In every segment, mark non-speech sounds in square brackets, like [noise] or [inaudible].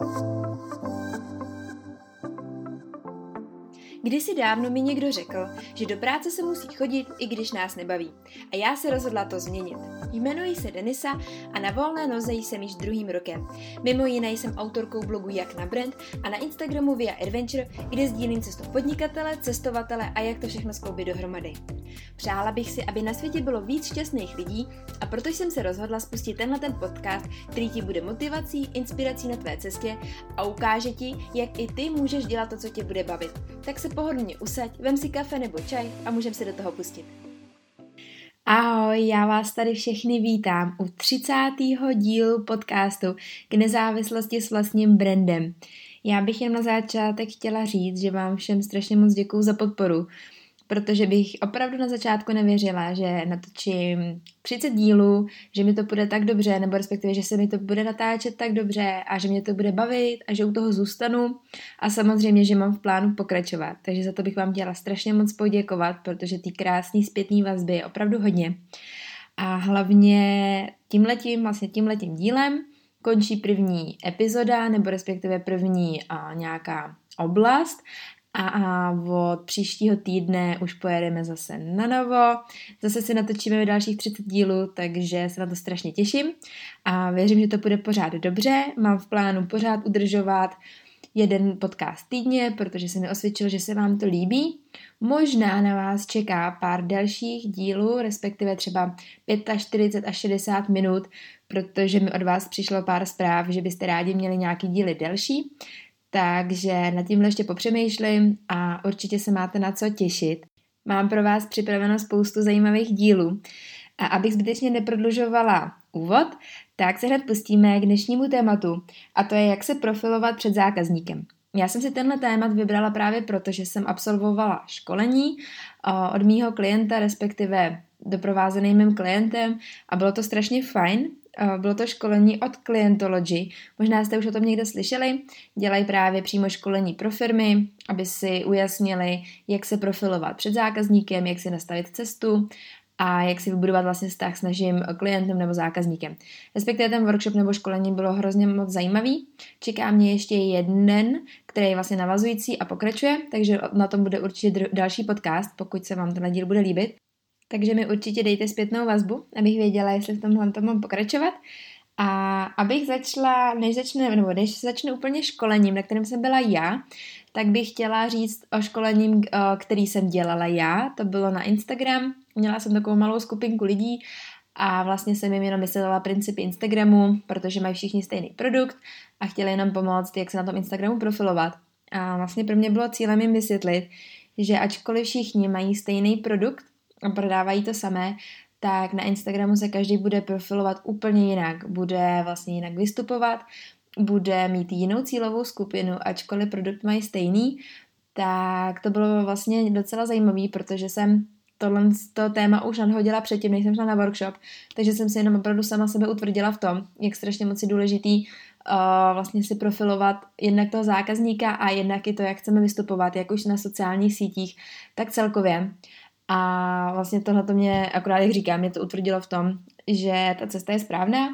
you Kdysi dávno mi někdo řekl, že do práce se musí chodit, i když nás nebaví. A já se rozhodla to změnit. Jmenuji se Denisa a na volné noze jsem již druhým rokem. Mimo jiné jsem autorkou blogu Jak na brand a na Instagramu Via Adventure, kde sdílím cestu podnikatele, cestovatele a jak to všechno skloubit dohromady. Přála bych si, aby na světě bylo víc šťastných lidí a proto jsem se rozhodla spustit tenhle ten podcast, který ti bude motivací, inspirací na tvé cestě a ukáže ti, jak i ty můžeš dělat to, co tě bude bavit. Tak se pohodlně usaď, vem si kafe nebo čaj a můžeme se do toho pustit. Ahoj, já vás tady všechny vítám u 30. dílu podcastu k nezávislosti s vlastním brandem. Já bych jen na začátek chtěla říct, že vám všem strašně moc děkuju za podporu protože bych opravdu na začátku nevěřila, že natočím 30 dílů, že mi to bude tak dobře, nebo respektive, že se mi to bude natáčet tak dobře a že mě to bude bavit a že u toho zůstanu a samozřejmě, že mám v plánu pokračovat. Takže za to bych vám chtěla strašně moc poděkovat, protože ty krásný zpětný vazby je opravdu hodně. A hlavně tímhletím, vlastně tímhletím dílem končí první epizoda, nebo respektive první a, nějaká oblast a od příštího týdne už pojedeme zase na novo. Zase si natočíme dalších 30 dílů, takže se na to strašně těším a věřím, že to bude pořád dobře. Mám v plánu pořád udržovat jeden podcast týdně, protože se mi osvědčilo, že se vám to líbí. Možná na vás čeká pár dalších dílů, respektive třeba 45 až 60 minut, protože mi od vás přišlo pár zpráv, že byste rádi měli nějaký díly delší. Takže nad tímhle ještě popřemýšlím a určitě se máte na co těšit. Mám pro vás připraveno spoustu zajímavých dílů. A abych zbytečně neprodlužovala úvod, tak se hned pustíme k dnešnímu tématu a to je, jak se profilovat před zákazníkem. Já jsem si tenhle témat vybrala právě proto, že jsem absolvovala školení od mýho klienta, respektive doprovázeným mým klientem a bylo to strašně fajn bylo to školení od Clientology. Možná jste už o tom někde slyšeli. Dělají právě přímo školení pro firmy, aby si ujasnili, jak se profilovat před zákazníkem, jak si nastavit cestu a jak si vybudovat vlastně vztah s naším klientem nebo zákazníkem. Respektive ten workshop nebo školení bylo hrozně moc zajímavý. Čeká mě ještě jeden, který je vlastně navazující a pokračuje, takže na tom bude určitě další podcast, pokud se vám ten díl bude líbit takže mi určitě dejte zpětnou vazbu, abych věděla, jestli v tomhle tom mám pokračovat. A abych začala, než začne, nebo než začne úplně školením, na kterém jsem byla já, tak bych chtěla říct o školením, který jsem dělala já. To bylo na Instagram. Měla jsem takovou malou skupinku lidí a vlastně jsem jim jenom vysvětlila principy Instagramu, protože mají všichni stejný produkt a chtěli jenom pomoct, jak se na tom Instagramu profilovat. A vlastně pro mě bylo cílem jim vysvětlit, že ačkoliv všichni mají stejný produkt, a prodávají to samé, tak na Instagramu se každý bude profilovat úplně jinak. Bude vlastně jinak vystupovat, bude mít jinou cílovou skupinu, ačkoliv produkt mají stejný, tak to bylo vlastně docela zajímavé, protože jsem tohle to téma už nadhodila předtím, než jsem šla na workshop, takže jsem si jenom opravdu sama sebe utvrdila v tom, jak strašně moc je důležitý uh, vlastně si profilovat jednak toho zákazníka a jednak i to, jak chceme vystupovat, jak už na sociálních sítích, tak celkově. A vlastně tohle to mě, akorát jak říkám, mě to utvrdilo v tom, že ta cesta je správná.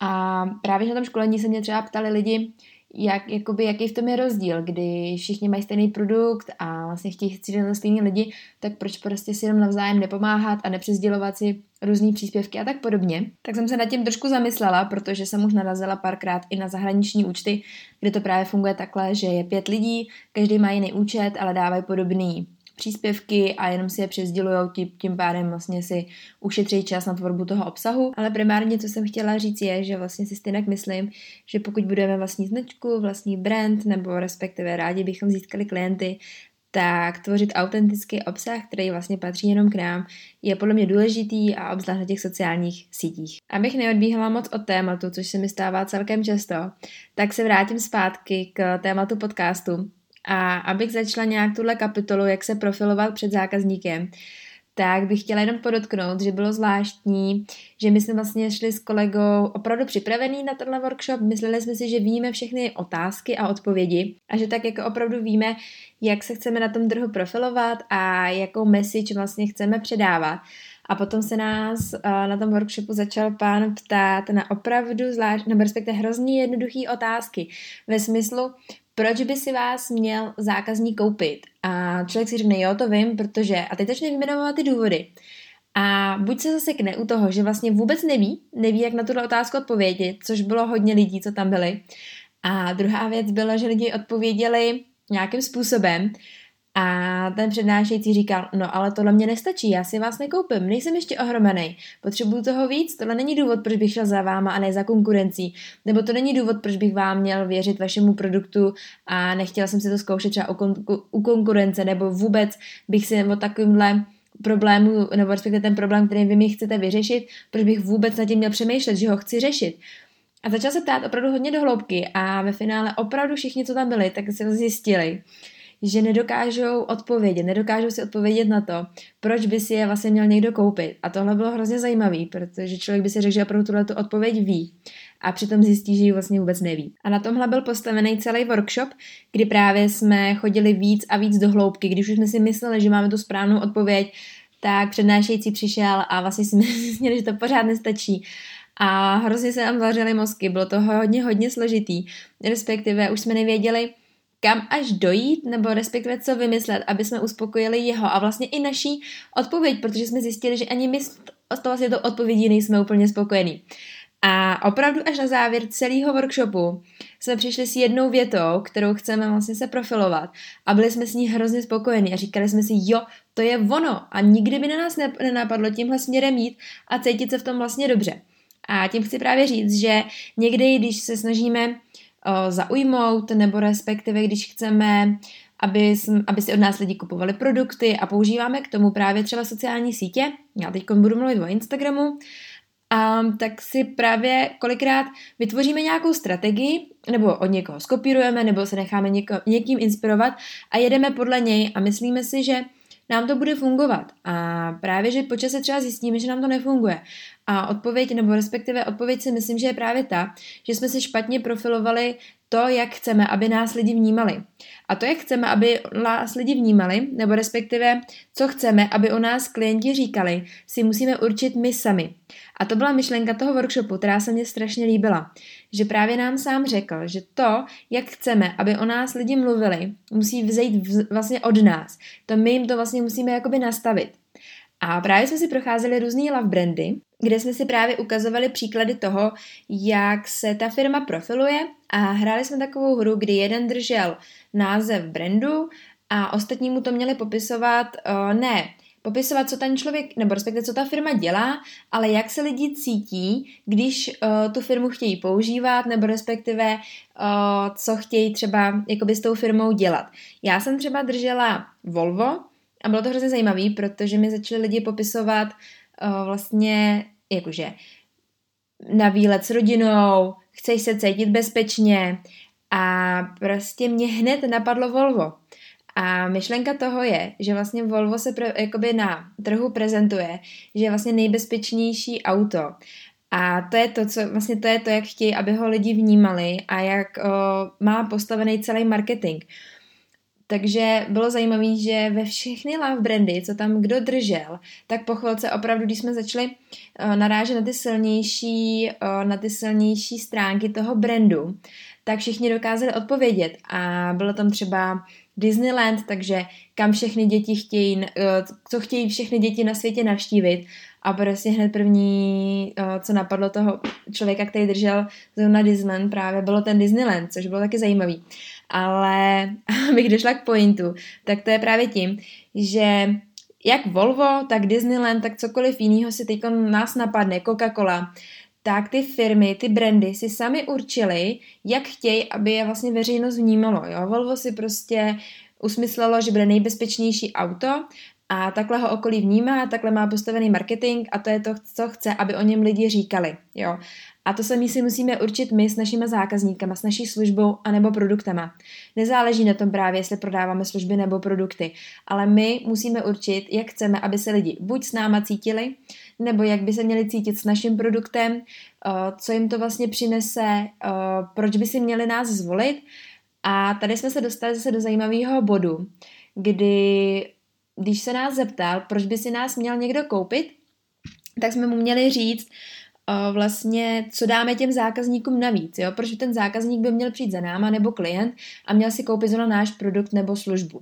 A právě na tom školení se mě třeba ptali lidi, jak, jakoby, jaký v tom je rozdíl, kdy všichni mají stejný produkt a vlastně chtějí cílit za stejný lidi, tak proč prostě si jenom navzájem nepomáhat a nepřezdělovat si různý příspěvky a tak podobně. Tak jsem se nad tím trošku zamyslela, protože jsem už narazila párkrát i na zahraniční účty, kde to právě funguje takhle, že je pět lidí, každý má jiný účet, ale dávají podobný příspěvky a jenom si je přezdělují, tím, tím pádem vlastně si ušetří čas na tvorbu toho obsahu. Ale primárně, co jsem chtěla říct, je, že vlastně si stejně myslím, že pokud budeme vlastní značku, vlastní brand, nebo respektive rádi bychom získali klienty, tak tvořit autentický obsah, který vlastně patří jenom k nám, je podle mě důležitý a obzvlášť na těch sociálních sítích. Abych neodbíhala moc od tématu, což se mi stává celkem často, tak se vrátím zpátky k tématu podcastu, a abych začala nějak tuhle kapitolu, jak se profilovat před zákazníkem, tak bych chtěla jenom podotknout, že bylo zvláštní, že my jsme vlastně šli s kolegou opravdu připravený na tenhle workshop. Mysleli jsme si, že víme všechny otázky a odpovědi a že tak jako opravdu víme, jak se chceme na tom trhu profilovat a jakou message vlastně chceme předávat. A potom se nás uh, na tom workshopu začal pán ptát na opravdu zvlášť, nebo respektive hrozně jednoduché otázky. Ve smyslu, proč by si vás měl zákazník koupit? A člověk si řekne, jo, to vím, protože, a teď začne vyjmenovat ty důvody. A buď se zasekne u toho, že vlastně vůbec neví, neví, jak na tuto otázku odpovědět, což bylo hodně lidí, co tam byli. A druhá věc byla, že lidi odpověděli nějakým způsobem, a ten přednášející říkal, no ale tohle mě nestačí, já si vás nekoupím, nejsem ještě ohromený, potřebuju toho víc, tohle není důvod, proč bych šel za váma a ne za konkurencí, nebo to není důvod, proč bych vám měl věřit vašemu produktu a nechtěla jsem si to zkoušet třeba u, kon- u konkurence, nebo vůbec bych si o takovýmhle problému, nebo respektive ten problém, který vy mi chcete vyřešit, proč bych vůbec na tím měl přemýšlet, že ho chci řešit. A začal se ptát opravdu hodně do hloubky a ve finále opravdu všichni, co tam byli, tak si zjistili, že nedokážou odpovědět, nedokážou si odpovědět na to, proč by si je vlastně měl někdo koupit. A tohle bylo hrozně zajímavý, protože člověk by si řekl, že opravdu tuhle tu odpověď ví a přitom zjistí, že ji vlastně vůbec neví. A na tomhle byl postavený celý workshop, kdy právě jsme chodili víc a víc do hloubky. Když už jsme si mysleli, že máme tu správnou odpověď, tak přednášející přišel a vlastně jsme [laughs] si že to pořád nestačí a hrozně se nám vařily mozky, bylo to hodně, hodně složitý, respektive už jsme nevěděli, kam až dojít, nebo respektive co vymyslet, aby jsme uspokojili jeho a vlastně i naší odpověď, protože jsme zjistili, že ani my s to vlastně to odpovědí nejsme úplně spokojení. A opravdu až na závěr celého workshopu jsme přišli s jednou větou, kterou chceme vlastně se profilovat a byli jsme s ní hrozně spokojení a říkali jsme si, jo, to je ono a nikdy by na nás nenapadlo tímhle směrem jít a cítit se v tom vlastně dobře. A tím chci právě říct, že někdy, když se snažíme zaujmout, nebo respektive když chceme, aby, aby si od nás lidi kupovali produkty. A používáme k tomu právě třeba sociální sítě, já teď budu mluvit o Instagramu, a tak si právě kolikrát vytvoříme nějakou strategii, nebo od někoho skopírujeme, nebo se necháme něko, někým inspirovat a jedeme podle něj. A myslíme si, že nám to bude fungovat. A právě, že počas třeba zjistíme, že nám to nefunguje. A odpověď, nebo respektive odpověď si myslím, že je právě ta, že jsme si špatně profilovali to, jak chceme, aby nás lidi vnímali. A to, jak chceme, aby nás lidi vnímali, nebo respektive co chceme, aby o nás klienti říkali, si musíme určit my sami. A to byla myšlenka toho workshopu, která se mně strašně líbila. Že právě nám sám řekl, že to, jak chceme, aby o nás lidi mluvili, musí vzejít vlastně od nás. To my jim to vlastně musíme jakoby nastavit. A právě jsme si procházeli různý love brandy, kde jsme si právě ukazovali příklady toho, jak se ta firma profiluje a hráli jsme takovou hru, kdy jeden držel název brandu a ostatní mu to měli popisovat, uh, ne, popisovat, co ten člověk, nebo respektive co ta firma dělá, ale jak se lidi cítí, když uh, tu firmu chtějí používat, nebo respektive uh, co chtějí třeba jakoby s tou firmou dělat. Já jsem třeba držela Volvo a bylo to hrozně zajímavé, protože mi začali lidi popisovat uh, vlastně jakože na výlet s rodinou, chceš se cítit bezpečně a prostě mě hned napadlo Volvo. A myšlenka toho je, že vlastně Volvo se pre, jakoby na trhu prezentuje, že je vlastně nejbezpečnější auto. A to je to, co, vlastně to je to, jak chtějí, aby ho lidi vnímali a jak o, má postavený celý marketing. Takže bylo zajímavé, že ve všechny love brandy, co tam kdo držel, tak po chvilce opravdu, když jsme začali uh, narážet na ty silnější, uh, na ty silnější stránky toho brandu, tak všichni dokázali odpovědět. A bylo tam třeba Disneyland, takže kam všechny děti chtějí, uh, co chtějí všechny děti na světě navštívit. A prostě hned první, co napadlo toho člověka, který držel zrovna Disneyland, právě bylo ten Disneyland, což bylo taky zajímavý ale [laughs] abych došla k pointu, tak to je právě tím, že jak Volvo, tak Disneyland, tak cokoliv jiného si teď nás napadne, Coca-Cola, tak ty firmy, ty brandy si sami určili, jak chtějí, aby je vlastně veřejnost vnímalo. Jo? Volvo si prostě usmyslelo, že bude nejbezpečnější auto a takhle ho okolí vnímá, takhle má postavený marketing a to je to, co chce, aby o něm lidi říkali. Jo. A to samý si musíme určit my s našimi zákazníkama, s naší službou anebo produktama. Nezáleží na tom právě, jestli prodáváme služby nebo produkty, ale my musíme určit, jak chceme, aby se lidi buď s náma cítili, nebo jak by se měli cítit s naším produktem, co jim to vlastně přinese, proč by si měli nás zvolit. A tady jsme se dostali zase do zajímavého bodu, kdy když se nás zeptal, proč by si nás měl někdo koupit, tak jsme mu měli říct, vlastně, co dáme těm zákazníkům navíc, jo? protože ten zákazník by měl přijít za náma nebo klient a měl si koupit zrovna náš produkt nebo službu.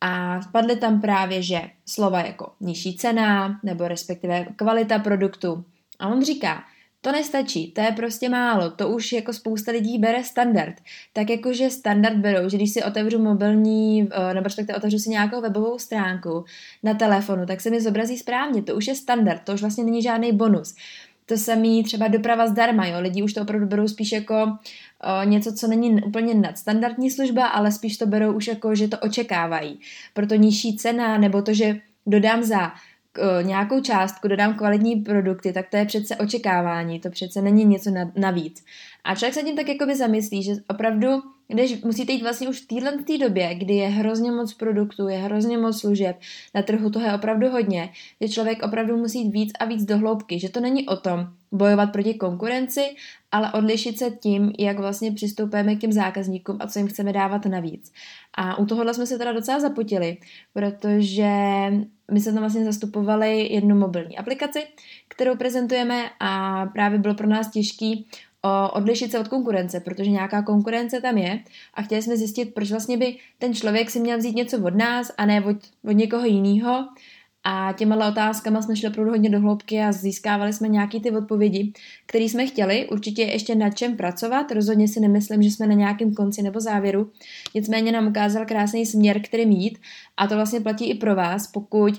A padly tam právě, že slova jako nižší cena nebo respektive kvalita produktu. A on říká, to nestačí, to je prostě málo, to už jako spousta lidí bere standard. Tak jakože standard berou, že když si otevřu mobilní, eh, nebo respektive otevřu si nějakou webovou stránku na telefonu, tak se mi zobrazí správně, to už je standard, to už vlastně není žádný bonus. To samý třeba doprava zdarma, jo. Lidi už to opravdu berou spíš jako o, něco, co není úplně nadstandardní služba, ale spíš to berou už jako, že to očekávají. Proto nižší cena, nebo to, že dodám za nějakou částku, dodám kvalitní produkty, tak to je přece očekávání, to přece není něco navíc. A člověk se tím tak jakoby zamyslí, že opravdu když musíte jít vlastně už v téhle době, kdy je hrozně moc produktů, je hrozně moc služeb, na trhu toho je opravdu hodně, že člověk opravdu musí jít víc a víc do hloubky, že to není o tom bojovat proti konkurenci, ale odlišit se tím, jak vlastně přistoupíme k těm zákazníkům a co jim chceme dávat navíc. A u tohohle jsme se teda docela zapotili, protože my jsme tam vlastně zastupovali jednu mobilní aplikaci, kterou prezentujeme a právě bylo pro nás těžký odlišit se od konkurence, protože nějaká konkurence tam je a chtěli jsme zjistit, proč vlastně by ten člověk si měl vzít něco od nás a ne od, od někoho jiného. A těma otázkama jsme šli opravdu hodně do hloubky a získávali jsme nějaký ty odpovědi, které jsme chtěli. Určitě ještě nad čem pracovat, rozhodně si nemyslím, že jsme na nějakém konci nebo závěru. Nicméně nám ukázal krásný směr, kterým jít a to vlastně platí i pro vás, pokud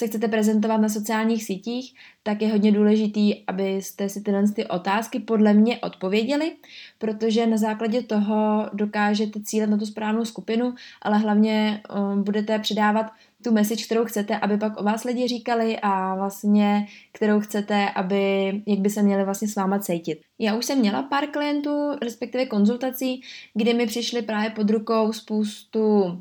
se chcete prezentovat na sociálních sítích, tak je hodně důležitý, abyste si tyhle ty otázky podle mě odpověděli, protože na základě toho dokážete cílet na tu správnou skupinu, ale hlavně um, budete předávat tu message, kterou chcete, aby pak o vás lidi říkali a vlastně, kterou chcete, aby, jak by se měli vlastně s váma cítit. Já už jsem měla pár klientů, respektive konzultací, kdy mi přišli právě pod rukou spoustu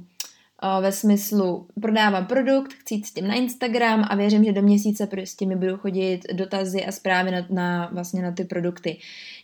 ve smyslu prodávám produkt, chci jít s tím na Instagram a věřím, že do měsíce prostě mi budou chodit dotazy a zprávy na, na, vlastně na ty produkty.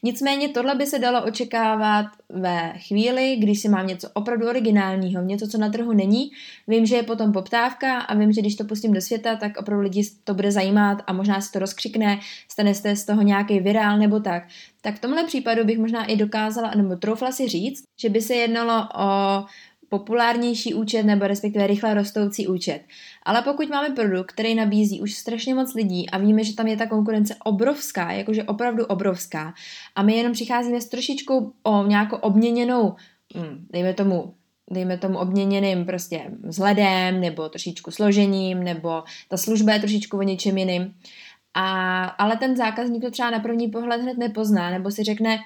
Nicméně tohle by se dalo očekávat ve chvíli, když si mám něco opravdu originálního, něco, co na trhu není. Vím, že je potom poptávka a vím, že když to pustím do světa, tak opravdu lidi to bude zajímat a možná se to rozkřikne, stane se z toho nějaký virál nebo tak. Tak v tomhle případu bych možná i dokázala, nebo troufla si říct, že by se jednalo o populárnější účet nebo respektive rychle rostoucí účet. Ale pokud máme produkt, který nabízí už strašně moc lidí a víme, že tam je ta konkurence obrovská, jakože opravdu obrovská, a my jenom přicházíme s trošičkou o nějakou obměněnou, hm, dejme tomu, dejme tomu obměněným prostě vzhledem, nebo trošičku složením, nebo ta služba je trošičku o něčem jiným. A, ale ten zákazník to třeba na první pohled hned nepozná, nebo si řekne,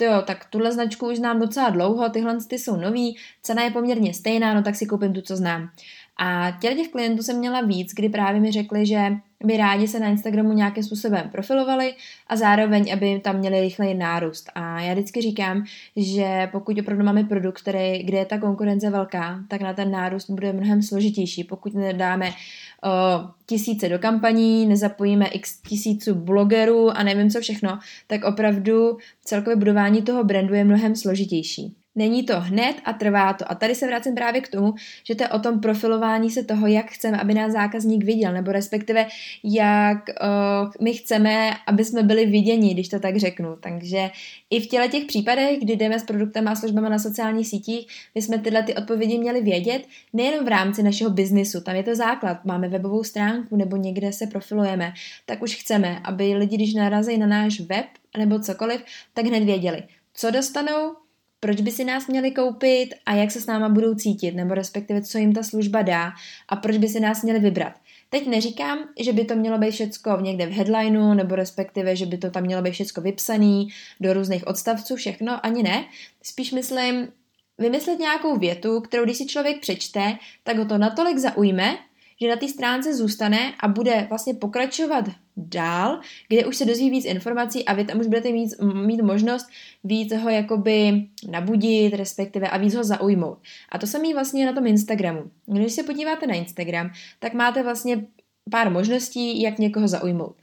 to jo, tak tuhle značku už znám docela dlouho, tyhle ty jsou nový, cena je poměrně stejná, no tak si koupím tu, co znám. A těch klientů jsem měla víc, kdy právě mi řekli, že by rádi se na Instagramu nějakým způsobem profilovali a zároveň, aby tam měli rychlej nárůst. A já vždycky říkám, že pokud opravdu máme produkt, který, kde je ta konkurence velká, tak na ten nárůst bude mnohem složitější. Pokud nedáme tisíce do kampaní, nezapojíme x tisíců blogerů a nevím co všechno, tak opravdu celkové budování toho brandu je mnohem složitější. Není to hned a trvá to. A tady se vracím právě k tomu, že to je o tom profilování se toho, jak chceme, aby nás zákazník viděl, nebo respektive jak uh, my chceme, aby jsme byli viděni, když to tak řeknu. Takže i v těle těch případech, kdy jdeme s produktem a službami na sociálních sítích, my jsme tyhle ty odpovědi měli vědět, nejen v rámci našeho biznisu, tam je to základ, máme webovou stránku nebo někde se profilujeme, tak už chceme, aby lidi, když narazí na náš web nebo cokoliv, tak hned věděli, co dostanou, proč by si nás měli koupit a jak se s náma budou cítit, nebo respektive co jim ta služba dá a proč by si nás měli vybrat. Teď neříkám, že by to mělo být všecko někde v headlineu, nebo respektive, že by to tam mělo být všecko vypsané do různých odstavců, všechno, ani ne. Spíš myslím, vymyslet nějakou větu, kterou když si člověk přečte, tak ho to natolik zaujme, že na té stránce zůstane a bude vlastně pokračovat dál, kde už se dozví víc informací a vy tam už budete mít, mít možnost víc ho jakoby nabudit, respektive a víc ho zaujmout. A to samé vlastně na tom Instagramu. Když se podíváte na Instagram, tak máte vlastně pár možností, jak někoho zaujmout.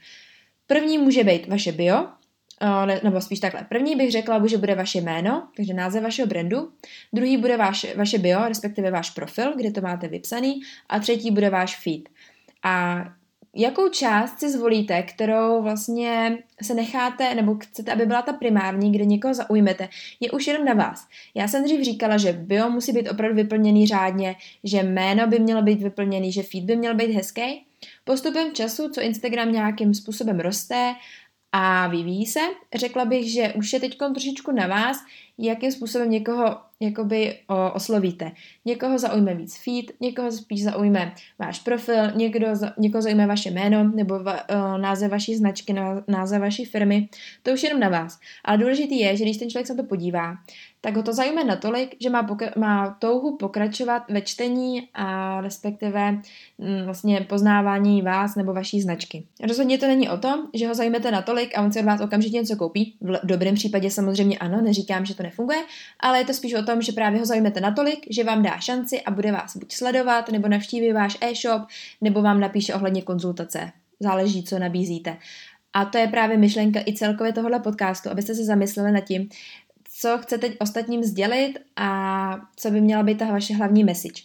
První může být vaše bio, nebo spíš takhle. První bych řekla, že bude vaše jméno, takže název vašeho brandu. Druhý bude vaš, vaše bio, respektive váš profil, kde to máte vypsaný. A třetí bude váš feed. A jakou část si zvolíte, kterou vlastně se necháte, nebo chcete, aby byla ta primární, kde někoho zaujmete, je už jenom na vás. Já jsem dřív říkala, že bio musí být opravdu vyplněný řádně, že jméno by mělo být vyplněný, že feed by měl být hezký. Postupem času, co Instagram nějakým způsobem roste a vyvíjí se, řekla bych, že už je teď trošičku na vás, jakým způsobem někoho jakoby o, oslovíte. Někoho zaujme víc feed, někoho spíš zaujme váš profil, někdo, někoho zaujme vaše jméno nebo va, o, název vaší značky, název vaší firmy. To už jenom na vás. Ale důležitý je, že když ten člověk se to podívá, tak ho to zajímá natolik, že má, pokra- má touhu pokračovat ve čtení a respektive m, mm, vlastně poznávání vás nebo vaší značky. Rozhodně to není o tom, že ho zajmete natolik a on si od vás okamžitě něco koupí. V dobrém případě samozřejmě ano, neříkám, že to nefunguje, ale je to spíš o tom, že právě ho zajmete natolik, že vám dá šanci a bude vás buď sledovat, nebo navštíví váš e-shop, nebo vám napíše ohledně konzultace. Záleží, co nabízíte. A to je právě myšlenka i celkově tohohle podcastu, abyste se zamysleli nad tím, co chcete ostatním sdělit a co by měla být ta vaše hlavní message.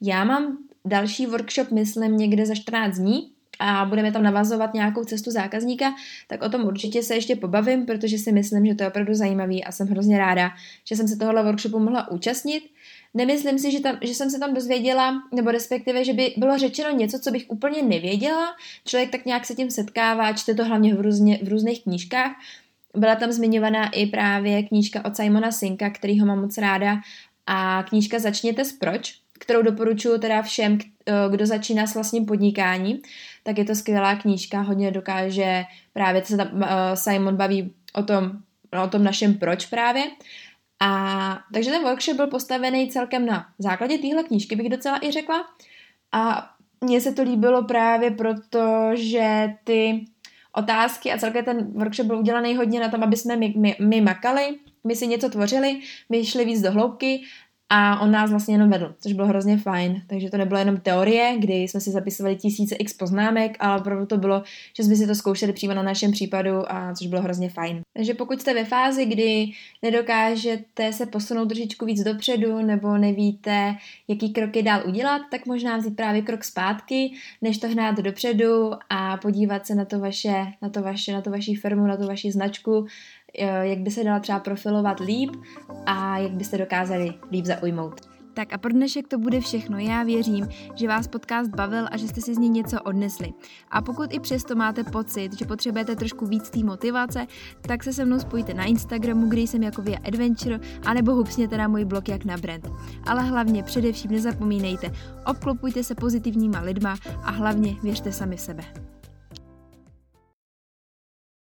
Já mám další workshop, myslím, někde za 14 dní a budeme tam navazovat nějakou cestu zákazníka, tak o tom určitě se ještě pobavím, protože si myslím, že to je opravdu zajímavý a jsem hrozně ráda, že jsem se tohohle workshopu mohla účastnit. Nemyslím si, že, tam, že jsem se tam dozvěděla, nebo respektive, že by bylo řečeno něco, co bych úplně nevěděla. Člověk tak nějak se tím setkává, čte to hlavně v, různě, v různých knížkách, byla tam zmiňovaná i právě knížka od Simona Sinka, který ho mám moc ráda a knížka Začněte s proč, kterou doporučuji teda všem, kdo začíná s vlastním podnikáním, tak je to skvělá knížka, hodně dokáže právě, se tam uh, Simon baví o tom, no, o tom našem proč právě. A takže ten workshop byl postavený celkem na základě téhle knížky, bych docela i řekla. A mně se to líbilo právě proto, že ty otázky a celkově ten workshop byl udělaný hodně na tom, aby jsme my, my, my makali, my si něco tvořili, my šli víc do hloubky a on nás vlastně jenom vedl, což bylo hrozně fajn. Takže to nebylo jenom teorie, kdy jsme si zapisovali tisíce x poznámek, ale opravdu to bylo, že jsme si to zkoušeli přímo na našem případu, a což bylo hrozně fajn. Takže pokud jste ve fázi, kdy nedokážete se posunout trošičku víc dopředu nebo nevíte, jaký kroky dál udělat, tak možná vzít právě krok zpátky, než to hnát dopředu a podívat se na to vaše, na to vaše, na to vaši firmu, na to vaši značku jak by se dala třeba profilovat líp a jak byste dokázali líp zaujmout. Tak a pro dnešek to bude všechno. Já věřím, že vás podcast bavil a že jste si z něj něco odnesli. A pokud i přesto máte pocit, že potřebujete trošku víc té motivace, tak se se mnou spojte na Instagramu, kde jsem jako Via Adventure, anebo hupsněte na můj blog jak na brand. Ale hlavně především nezapomínejte, obklopujte se pozitivníma lidma a hlavně věřte sami sebe.